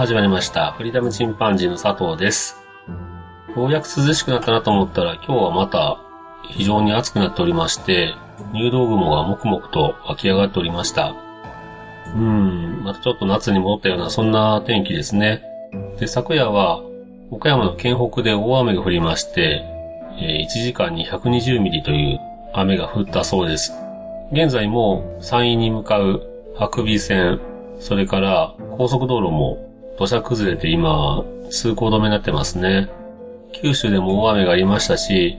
始まりました。フリーダムチンパンジーの佐藤です。ようやく涼しくなったなと思ったら今日はまた非常に暑くなっておりまして、入道雲がもくもくと湧き上がっておりました。うん、またちょっと夏に戻ったようなそんな天気ですね。で、昨夜は岡山の県北で大雨が降りまして、え1時間に120ミリという雨が降ったそうです。現在も山陰に向かう白尾線、それから高速道路も土砂崩れて今、通行止めになってますね。九州でも大雨がありましたし、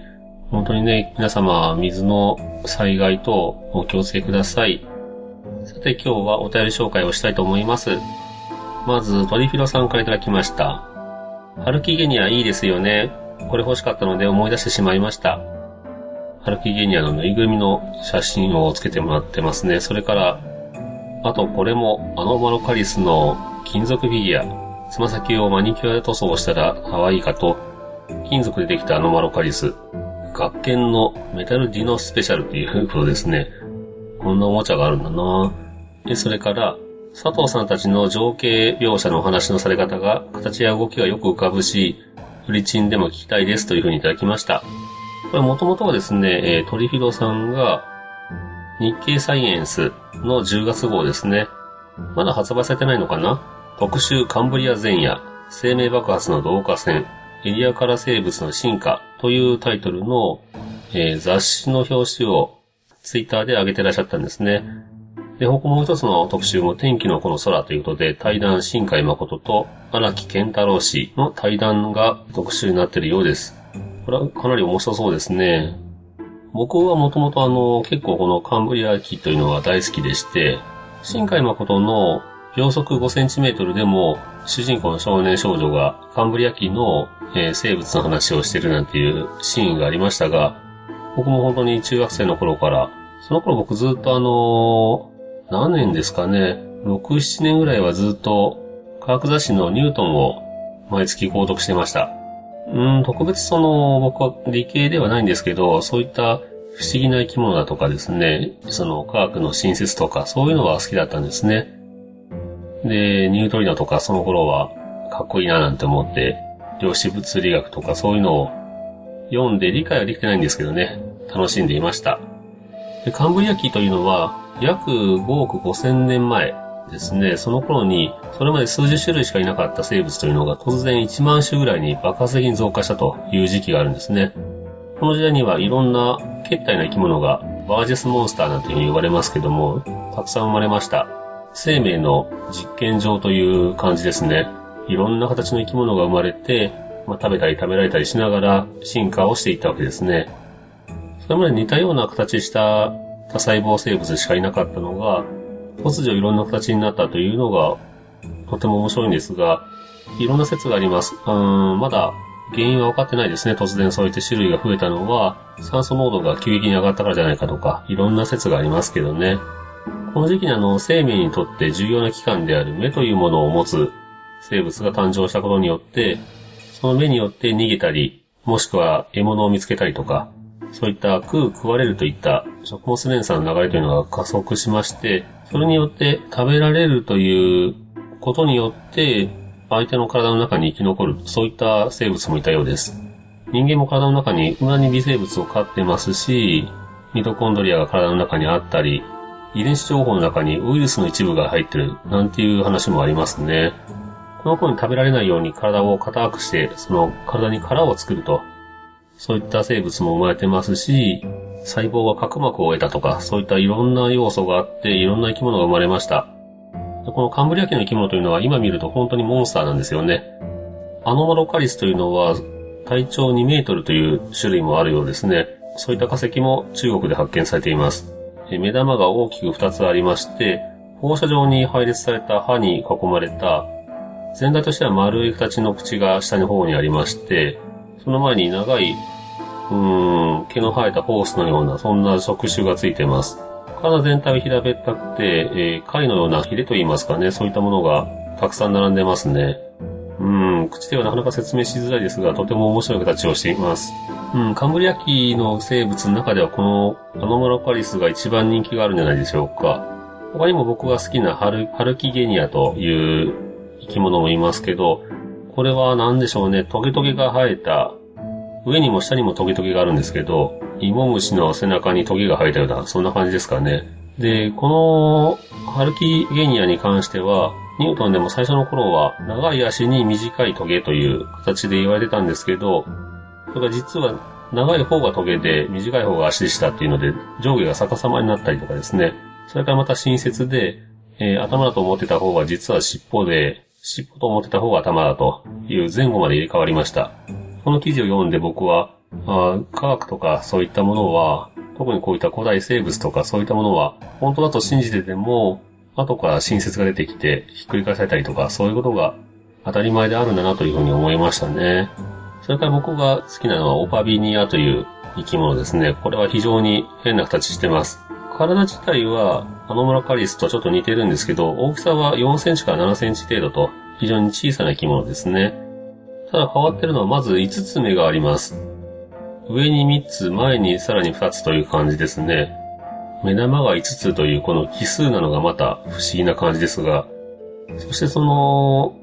本当にね、皆様、水の災害等お気をつけください。さて今日はお便り紹介をしたいと思います。まず、トリフィロさんからいただきました。春木ゲニアいいですよね。これ欲しかったので思い出してしまいました。春木ゲニアのぬいぐるみの写真をつけてもらってますね。それから、あとこれもアノマロカリスの金属フィギュア。つま先をマニキュアで塗装したら可愛いかと、金属でできたアノマロカリス。学研のメタルディノスペシャルということですね。こんなおもちゃがあるんだなで、それから、佐藤さんたちの情景描写のお話のされ方が、形や動きがよく浮かぶし、フリチンでも聞きたいですというふうにいただきました。これもともとはですね、えートリフィドさんが、日経サイエンスの10月号ですね。まだ発売されてないのかな？特集カンブリア前夜、生命爆発の導火線、エリアから生物の進化というタイトルの、えー雑誌の表紙をツイッターで上げてらっしゃったんですね。で、他もう一つの特集も天気のこの空ということで、対談新海誠と荒木健太郎氏の対談が特集になっているようです。これはかなり面白そうですね。僕はもともとあの、結構このカンブリア紀というのが大好きでして、新海誠の秒速5センチメートルでも、主人公の少年少女がカンブリア紀の、え生物の話をしてるなんていうシーンがありましたが、僕も本当に中学生の頃から、その頃僕ずっとあの何年ですかね、6、7年ぐらいはずっと科学雑誌のニュートンを毎月購読してました。うん、特別その、僕は理系ではないんですけど、そういった不思議な生き物だとかですね、その科学の新説とか、そういうのが好きだったんですね。で、ニュートリノとかその頃はかっこいいななんて思って、量子物理学とかそういうのを読んで理解はできてないんですけどね、楽しんでいました。で、カンブリア紀というのは、約5億5千年前ですね、その頃に、それまで数十種類しかいなかった生物というのが突然1万種ぐらいに爆発的に増加したという時期があるんですね。この時代にはいろんな決体な生き物がバージェスモンスターなんていうふうに呼ばれますけども、たくさん生まれました。生命の実験場という感じですね。いろんな形の生き物が生まれて、まあ、食べたり食べられたりしながら進化をしていったわけですね。それまで似たような形した多細胞生物しかいなかったのが、突如いろんな形になったというのがとても面白いんですが、いろんな説があります。うん、まだ原因は分かってないですね。突然そういった種類が増えたのは、酸素濃度が急激に上がったからじゃないかとか、いろんな説がありますけどね。この時期にあの、生命にとって重要な器官である目というものを持つ生物が誕生したことによって、その目によって逃げたり、もしくは獲物を見つけたりとか、そういった食う食われるといった食物連鎖の流れというのが加速しまして、それによって食べられるということによって、相手の体の中に生き残る、そういった生物もいたようです。人間も体の中に無駄に微生物を飼ってますし、ミトコンドリアが体の中にあったり、遺伝子情報の中にウイルスの一部が入ってる、なんていう話もありますね。この子に食べられないように体を硬くして、その体に殻を作ると、そういった生物も生まれてますし、細胞が角膜を得たとか、そういったいろんな要素があって、いろんな生き物が生まれました。このカンブリア紀の生き物というのは今見ると本当にモンスターなんですよね。アノマロカリスというのは体長2メートルという種類もあるようですね。そういった化石も中国で発見されています。目玉が大きく2つありまして、放射状に配列された歯に囲まれた、全体としては丸い形の口が下の方にありまして、その前に長い、うーん、毛の生えたホースのような、そんな触手がついてます。体全体は平べったくて、えー貝のようなヒレといいますかね、そういったものがたくさん並んでますね。うん、口ではなかなか説明しづらいですが、とても面白い形をしています。うん、カンブリア紀の生物の中ではこのアノマロカリスが一番人気があるんじゃないでしょうか。他にも僕が好きなハルハルキゲニアという生き物もいますけど、これは何でしょうね、トゲトゲが生えた、上にも下にもトゲトゲがあるんですけど、イモムシの背中にトゲが生えたような、そんな感じですかね。で、このハルキゲニアに関しては、ニュートンでも最初の頃は長い足に短いトゲという形で言われてたんですけど、それが実は長い方がトゲで短い方が足でしたっていうので上下が逆さまになったりとかですね。それからまた親切で、えー頭だと思ってた方が実は尻尾で、尻尾と思ってた方が頭だという前後まで入れ替わりました。この記事を読んで僕は、あ科学とかそういったものは、特にこういった古代生物とかそういったものは、本当だと信じてても、後から親切が出てきて、ひっくり返されたりとか、そういうことが当たり前であるんだなというふうに思いましたね。それから僕が好きなのはオパビニアという生き物ですね。これは非常に変な形してます。体自体はアノマラカリスとちょっと似てるんですけど、大きさは4センチから7センチ程度と非常に小さな生き物ですね。ただ変わってるのはまず5つ目があります。上に3つ、前にさらに2つという感じですね。目玉が5つというこの奇数なのがまた不思議な感じですが、そしてその、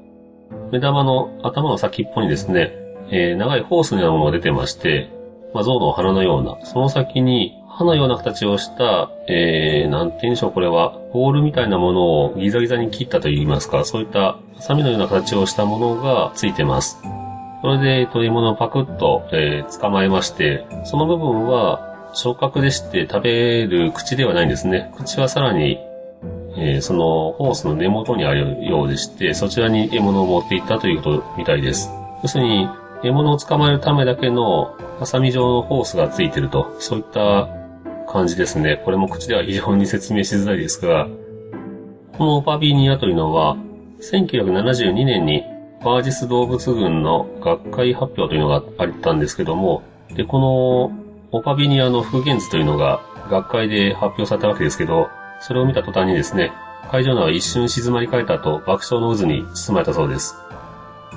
目玉の頭の先っぽにですね、えー長いホースのようなものが出てまして、まあ、象の鼻のような、その先に歯のような形をした、えー、なんて言うんでしょう、これは、ボールみたいなものをギザギザに切ったと言いますか、そういったハサミのような形をしたものがついてます。それで、というものをパクッと、えー捕まえまして、その部分は触覚でして食べる口ではないんですね。口はさらに、えーそのホースの根元にあるようでして、そちらに獲物を持っていったということみたいです。要するに、獲物を捕まえるためだけのハサミ状のホースがついてると、そういった感じですね。これも口では非常に説明しづらいですが、このオパビーニアというのは、1972年にバージス動物群の学会発表というのがあったんですけども、で、このオパビニアの復元図というのが学会で発表されたわけですけど、それを見た途端にですね、会場内は一瞬静まり返った後、爆笑の渦に包まれたそうです。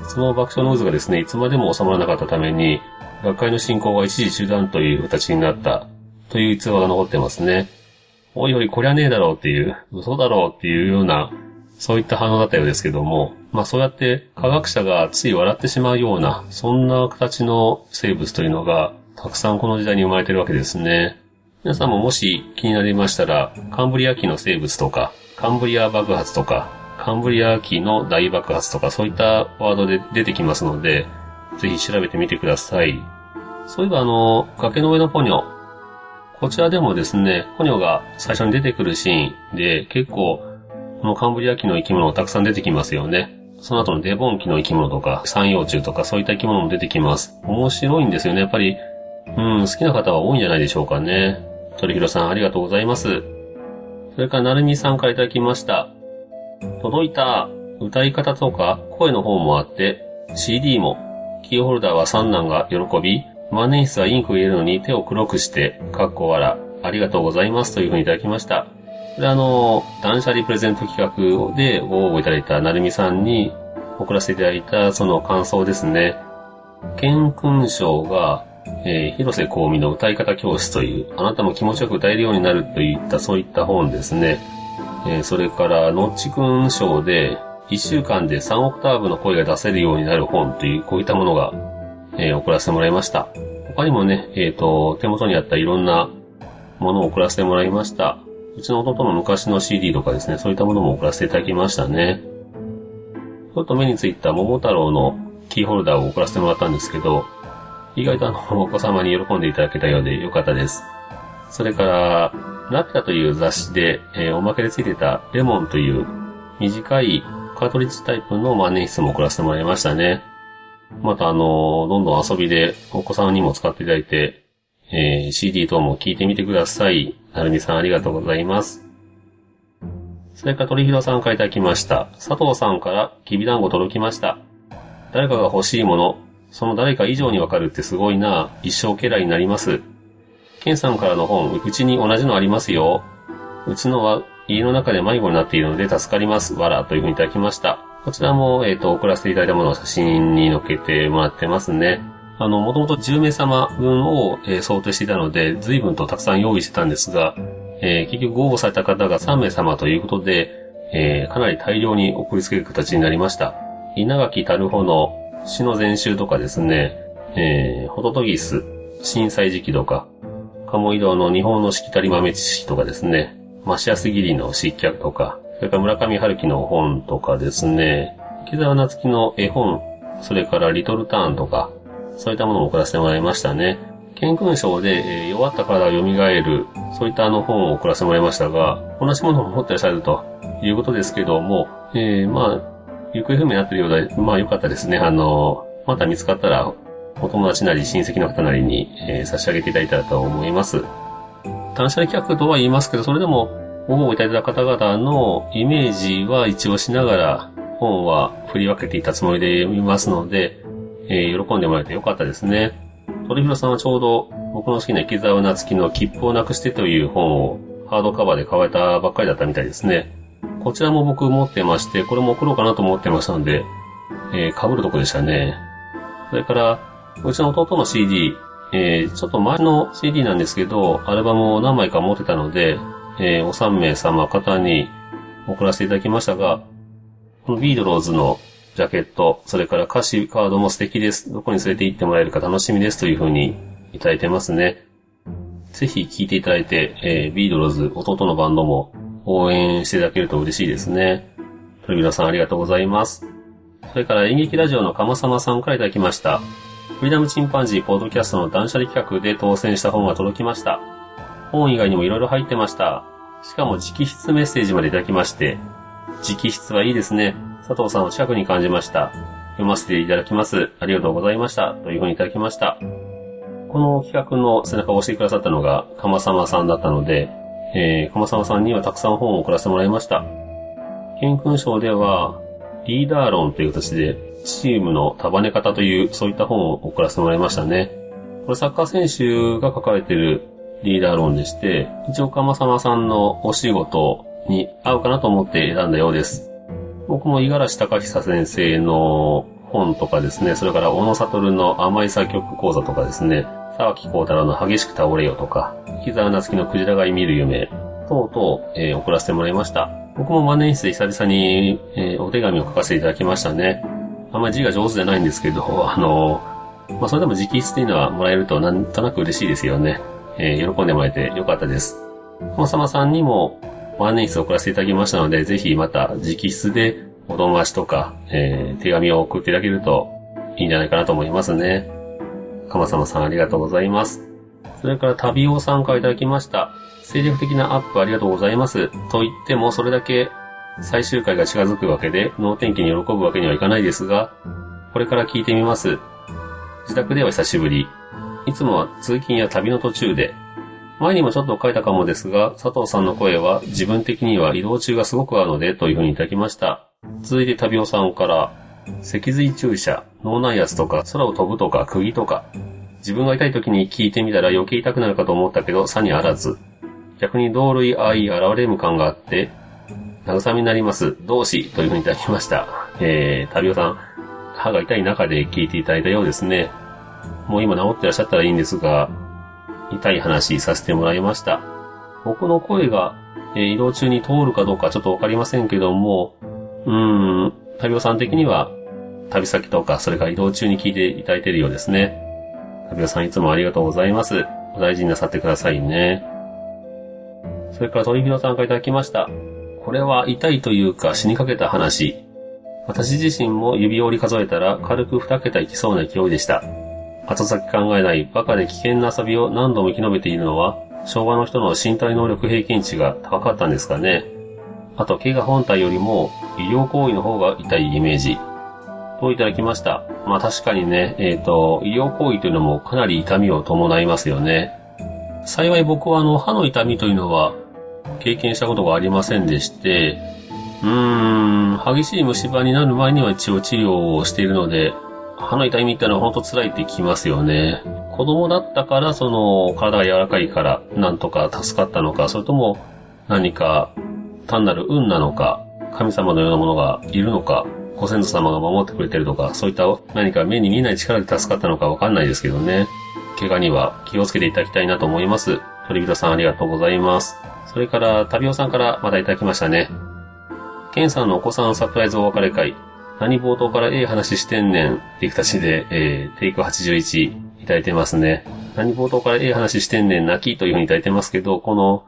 その爆笑の渦がですね、いつまでも収まらなかったために、学会の進行が一時中断という形になった、という逸話が残ってますね。おいおい、こりゃねえだろうっていう、嘘だろうっていうような、そういった反応だったようですけども、まあそうやって科学者がつい笑ってしまうような、そんな形の生物というのが、たくさんこの時代に生まれてるわけですね。皆さんももし気になりましたら、カンブリア紀の生物とか、カンブリア爆発とか、カンブリア紀の大爆発とか、そういったワードで出てきますので、ぜひ調べてみてください。そういえばあの、崖の上のポニョ。こちらでもですね、ポニョが最初に出てくるシーンで、結構、このカンブリア紀の生き物がたくさん出てきますよね。その後のデボン紀の生き物とか、三葉虫とか、そういった生き物も出てきます。面白いんですよね。やっぱり、うん、好きな方は多いんじゃないでしょうかね。鳥広さん、ありがとうございます。それから、なるみさんからいただきました。届いた歌い方とか声の方もあって、CD も、キーホルダーは三男が喜び、万年筆はインクを入れるのに手を黒くして、かっこ笑、ありがとうございますというふうにいただきました。これあの、断捨離プレゼント企画でご応募いただいたなるみさんに送らせていただいたその感想ですね。健勲賞が、えー広瀬香美の歌い方教室という、あなたも気持ちよく歌えるようになるといったそういった本ですね。えーそれから、のっちくん賞で、1週間で3オクターブの声が出せるようになる本という、こういったものが、えー送らせてもらいました。他にもね、えっ、と、手元にあったいろんなものを送らせてもらいました。うちの弟の昔の CD とかですね、そういったものも送らせていただきましたね。ちょっと目についた桃太郎のキーホルダーを送らせてもらったんですけど、意外とあの、お子様に喜んでいただけたようでよかったです。それから、ラピュタという雑誌で、えーおまけでついてたレモンという短いカートリッジタイプの万年筆も送らせてもらいましたね。またあの、どんどん遊びでお子さんにも使っていただいて、えー CD 等も聞いてみてください。なるみさんありがとうございます。それから鳥広さんからいただきました。佐藤さんからきびだんご届きました。誰かが欲しいもの、その誰か以上にわかるってすごいな一生家来になります。ケンさんからの本、うちに同じのありますよ。うちのは家の中で迷子になっているので助かります。わら、というふうにいただきました。こちらも、えっ、と、送らせていただいたものを写真に載っけてもらってますね。あの、もともと10名様分を、えー想定していたので、随分とたくさん用意してたんですが、えー結局応募された方が3名様ということで、えーかなり大量に送りつける形になりました。稲垣たるほの死の全集とかですね、えーホトトギス、震災時期とか、鴨井戸の日本のしきたり豆知識とかですね、マシアスギリの失脚とか、それから村上春樹の本とかですね、木沢夏樹の絵本、それからリトルターンとか、そういったものも送らせてもらいましたね。健勲賞で、えー弱った体が蘇る、そういったあの本を送らせてもらいましたが、同じものを持ってらっしゃるということですけども、えー、まあ、行方不明になっているようで、まあ良かったですね。あの、また見つかったら、お友達なり親戚の方なりに、えー差し上げていただいたらと思います。断捨離企画とは言いますけど、それでも、ご応募いただいた方々のイメージは一応しながら、本は振り分けていたつもりで読みますので、えー喜んでもらえてよかったですね。鳥広さんはちょうど僕の好きな池澤夏樹の切符をなくしてという本をハードカバーで買われたばっかりだったみたいですね。こちらも僕持ってまして、これも送ろうかなと思ってましたので、えー被るとこでしたね。それから、うちの弟の CD、えーちょっと前の CD なんですけど、アルバムを何枚か持ってたので、えーお3名様方に送らせていただきましたが、このビードローズのジャケット、それから歌詞カードも素敵です。どこに連れて行ってもらえるか楽しみですという風にいただいてますね。ぜひ聴いていただいて、えービードロズ、弟のバンドも応援していただけると嬉しいですね。鳥皆さんありがとうございます。それから演劇ラジオの鎌様さんからいただきました。フリーダムチンパンジーポッドキャストの断捨離企画で当選した本が届きました。本以外にも色々入ってました。しかも直筆メッセージまでいただきまして、直筆はいいですね。佐藤さんを近くに感じました。読ませていただきます。ありがとうございました。というふうにいただきました。この企画の背中を押してくださったのが、鎌様さんだったので、えー、鎌様さんにはたくさん本を送らせてもらいました。健勲賞では、リーダー論という形で、チームの束ね方という、そういった本を送らせてもらいましたね。これサッカー選手が書かれているリーダー論でして、一応鎌様さんのお仕事に合うかなと思って選んだようです。僕も五十嵐隆久先生の本とかですね、それから小野悟の甘い作曲講座とかですね、沢木幸太郎の激しく倒れよとか、木沢夏樹のクジラが見る夢、等々、えー送らせてもらいました。僕も万年筆で久々に、えーお手紙を書かせていただきましたね。あんまり字が上手じゃないんですけど、あのまあ、それでも直筆っていうのはもらえるとなんとなく嬉しいですよね。えー喜んでもらえてよかったです。マサマさんにも万年筆を送らせていただきましたので、ぜひまた直筆でお友達とか、えー手紙を送っていただけるといいんじゃないかなと思いますね。かまさまさんありがとうございます。それから旅王さんからいただきました。精力的なアップありがとうございます。と言ってもそれだけ最終回が近づくわけで、能天気に喜ぶわけにはいかないですが、これから聞いてみます。自宅では久しぶり。いつもは通勤や旅の途中で。前にもちょっと書いたかもですが、佐藤さんの声は自分的には移動中がすごく合うので、というふうにいただきました。続いて旅尾さんから、脊髄注射、脳内圧とか、空を飛ぶとか、釘とか。自分が痛い時に聞いてみたら余計痛くなるかと思ったけど、差にあらず。逆に同類愛現れむ感があって、慰めになります。同志というふうにいただきました。えー、旅尾さん、歯が痛い中で聞いていただいたようですね。もう今治ってらっしゃったらいいんですが、痛い話させてもらいました。僕の声が、えー移動中に通るかどうかちょっとわかりませんけども、うーん、旅尾さん的には、旅先とか、それから移動中に聞いていただいているようですね。旅尾さんいつもありがとうございます。お大事になさってくださいね。それから鳥広さんからいただきました。これは痛いというか死にかけた話。私自身も指折り数えたら軽く二桁いきそうな勢いでした。後先考えないバカで危険な遊びを何度も生き延びているのは、昭和の人の身体能力平均値が高かったんですかね。あと、怪我本体よりも医療行為の方が痛いイメージ。といただきました。まあ確かにね、えっ、と、医療行為というのもかなり痛みを伴いますよね。幸い僕はあの、歯の痛みというのは経験したことがありませんでして、うーん、激しい虫歯になる前には一応治療をしているので、歯の痛みってのは本当辛いって聞きますよね。子供だったから、その、体が柔らかいから、なんとか助かったのか、それとも、何か、単なる運なのか、神様のようなものがいるのか、ご先祖様が守ってくれてるとか、そういった何か目に見えない力で助かったのかわかんないですけどね。怪我には気をつけていただきたいなと思います。鳥人さんありがとうございます。それから、旅尾さんからまたいただきましたね。ケンさんのお子さんサプライズお別れ会。何冒頭からええ話してんねんっていう形で、えー、テイク81いただいてますね。何冒頭からええ話してんねん泣きというふうにいただいてますけど、この、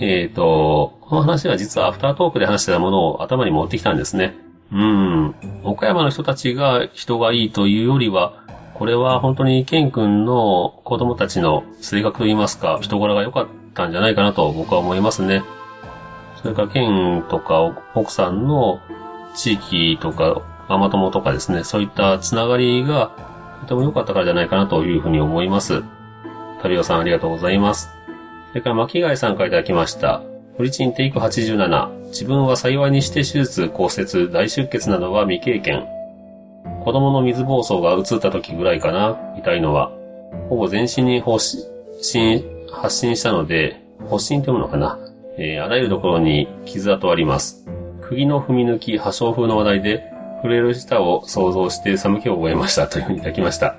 えっ、ー、と、この話は実はアフタートークで話してたものを頭に持ってきたんですね。うん。岡山の人たちが人がいいというよりは、これは本当にケン君の子供たちの性格といいますか、人柄が良かったんじゃないかなと僕は思いますね。それからケンとか奥さんの地域とかママ友とかですね、そういったつながりがとても良かったからじゃないかなというふうに思います。旅尾さんありがとうございます。それから巻貝さんからいただきました。フリチンテイク87。自分は幸いにして手術、骨折、大出血などは未経験。子供の水暴走が映った時ぐらいかな、痛いのは。ほぼ全身に発信、発信したので、発信と読むのかな。えー、あらゆるところに傷跡あります。釘の踏み抜き、破傷風の話題で、震える舌を想像して寒気を覚えましたというふうにいただきました。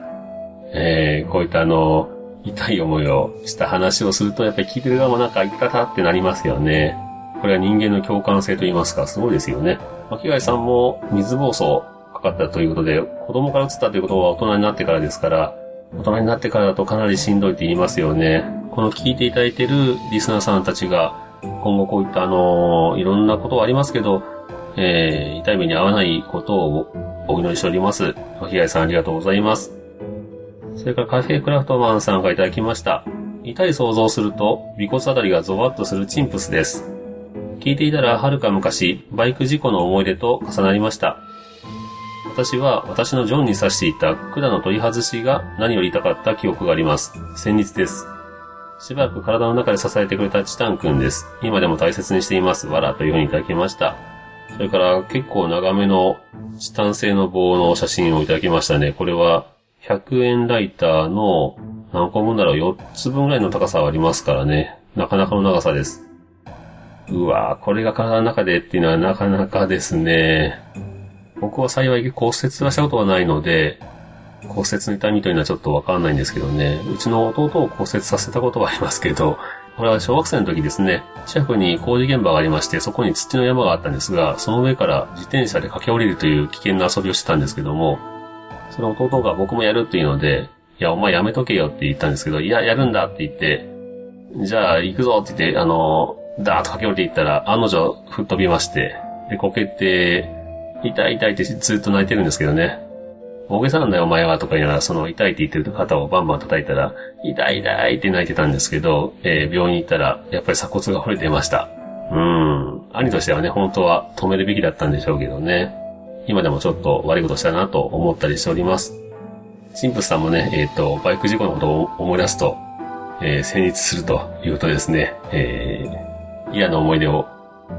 えー、こういったあの、痛い思いをした話をすると、やっぱり聞いてる側もなんか生き方ってなりますよね。これは人間の共感性と言いますか、すごいですよね。巻貝さんも水暴走かかったということで、子供から移ったということは大人になってからですから、大人になってからだとかなりしんどいって言いますよね。この聞いていただいてるリスナーさんたちが、今後こういったあの、いろんなことはありますけど、えー、痛い目に遭わないことをお祈りしております。巻貝さんありがとうございます。それからカフェクラフトマンさんがいただきました。痛い想像すると、尾骨あたりがゾワッとするチンプスです。聞いていたら、はるか昔、バイク事故の思い出と重なりました。私は、私のジョンに刺していた管の取り外しが何より痛かった記憶があります。先日です。しばらく体の中で支えてくれたチタンくんです。今でも大切にしています。わらというふうにいただきました。それから結構長めのチタン製の棒の写真をいただきましたね。これは100円ライターの何個分だろう ?4 つ分ぐらいの高さはありますからね。なかなかの長さです。うわぁ、これが体の中でっていうのはなかなかですね。僕は幸い骨折はしたことはないので、骨折の痛みというのはちょっとわかんないんですけどね。うちの弟を骨折させたことはありますけど、これは小学生の時ですね、近くに工事現場がありまして、そこに土の山があったんですが、その上から自転車で駆け下りるという危険な遊びをしてたんですけども、その弟が僕もやるっていうので、いや、お前やめとけよって言ったんですけど、いや、やるんだって言って、じゃあ行くぞって言って、あの、ダーッと駆け下りていったら、案の定吹っ飛びまして、で、こけて、痛い痛いってずっと泣いてるんですけどね。大げさなんだよお前はとか言いながら、その痛いって言ってる肩をバンバン叩いたら、痛い痛いって泣いてたんですけど、えー、病院行ったら、やっぱり鎖骨が折れてました。うん。兄としてはね、本当は止めるべきだったんでしょうけどね。今でもちょっと悪いことしたなと思ったりしております。シンプスさんもね、えっ、ー、と、バイク事故のことを思い出すと、えー、成立するというとですね、えー、嫌な思い出を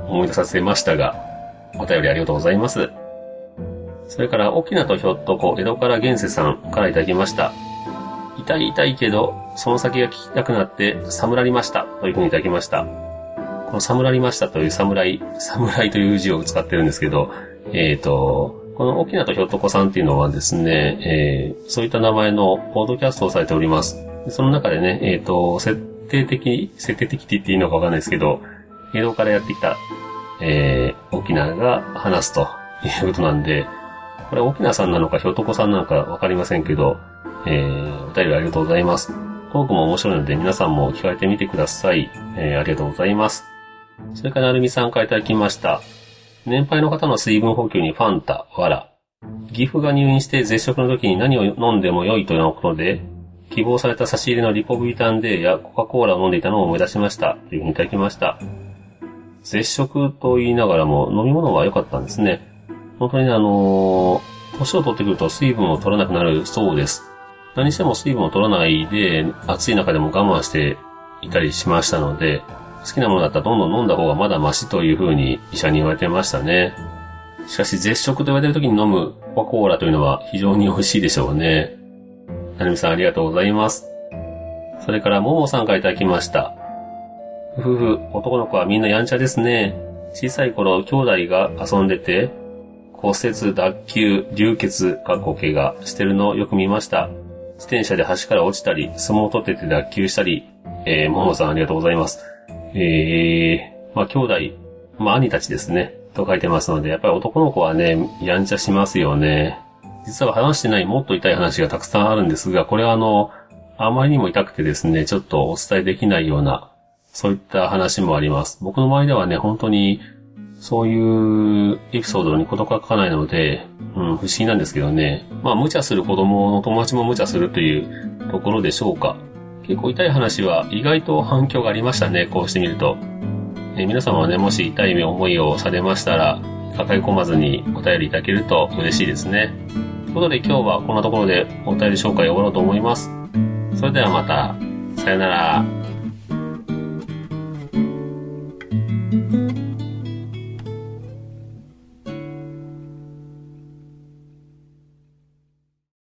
思い出させましたが、お便りありがとうございます。それから、沖縄とひょっとこ、江戸から現世さんからいただきました。痛い痛いけど、その先が聞きたくなって、侍りました。というふうにいただきました。この侍りましたという侍、侍という字を使ってるんですけど、えっ、ー、と、この沖縄とひょっとこさんっていうのはですね、えー、そういった名前のポードキャストをされております。その中でね、えっ、ー、と、設定的、設定的って言っていいのかわかんないですけど、江戸からやってきた、えー、沖縄が話すということなんで、これ沖縄さんなのかひょとこさんなのかわかりませんけど、えー、お便りありがとうございます。トークも面白いので皆さんも聞かれてみてください。えー、ありがとうございます。それから、なるみさんからいただきました。年配の方の水分補給にファンタ、わら。岐阜が入院して絶食の時に何を飲んでも良いということで、希望された差し入れのリポビタンデーやコカ・コーラを飲んでいたのを思い出しました。というふうにいただきました。絶食と言いながらも飲み物は良かったんですね。本当にあのー、年を取ってくると水分を取らなくなるそうです。何しても水分を取らないで、暑い中でも我慢していたりしましたので、好きなものだったらどんどん飲んだ方がまだマシという風に医者に言われてましたね。しかし絶食と言われてる時に飲むコカ・コーラというのは非常に美味しいでしょうね。なるみさんありがとうございます。それから、ももさんからいただきました。ふふふ、男の子はみんなやんちゃですね。小さい頃、兄弟が遊んでて、骨折、脱臼、流血、かっこ怪我してるのをよく見ました。自転車で橋から落ちたり、相撲を取ってて脱臼したり、えー、ももさんありがとうございます。えー、まあ、兄弟、まあ、兄たちですね、と書いてますので、やっぱり男の子はね、やんちゃしますよね。実は話してないもっと痛い話がたくさんあるんですが、これはあの、あまりにも痛くてですね、ちょっとお伝えできないような、そういった話もあります。僕の周りではね、本当に、そういうエピソードに事が書かないので、うん、不思議なんですけどね。まあ、無茶する子供の友達も無茶するというところでしょうか。結構痛い話は意外と反響がありましたね、こうしてみると。え、皆様はね、もし痛い思いをされましたら、抱え込まずにお便りいただけると嬉しいですね。ということで今日はこんなところでお便り紹介を終わろうと思います。それではまた。さよなら。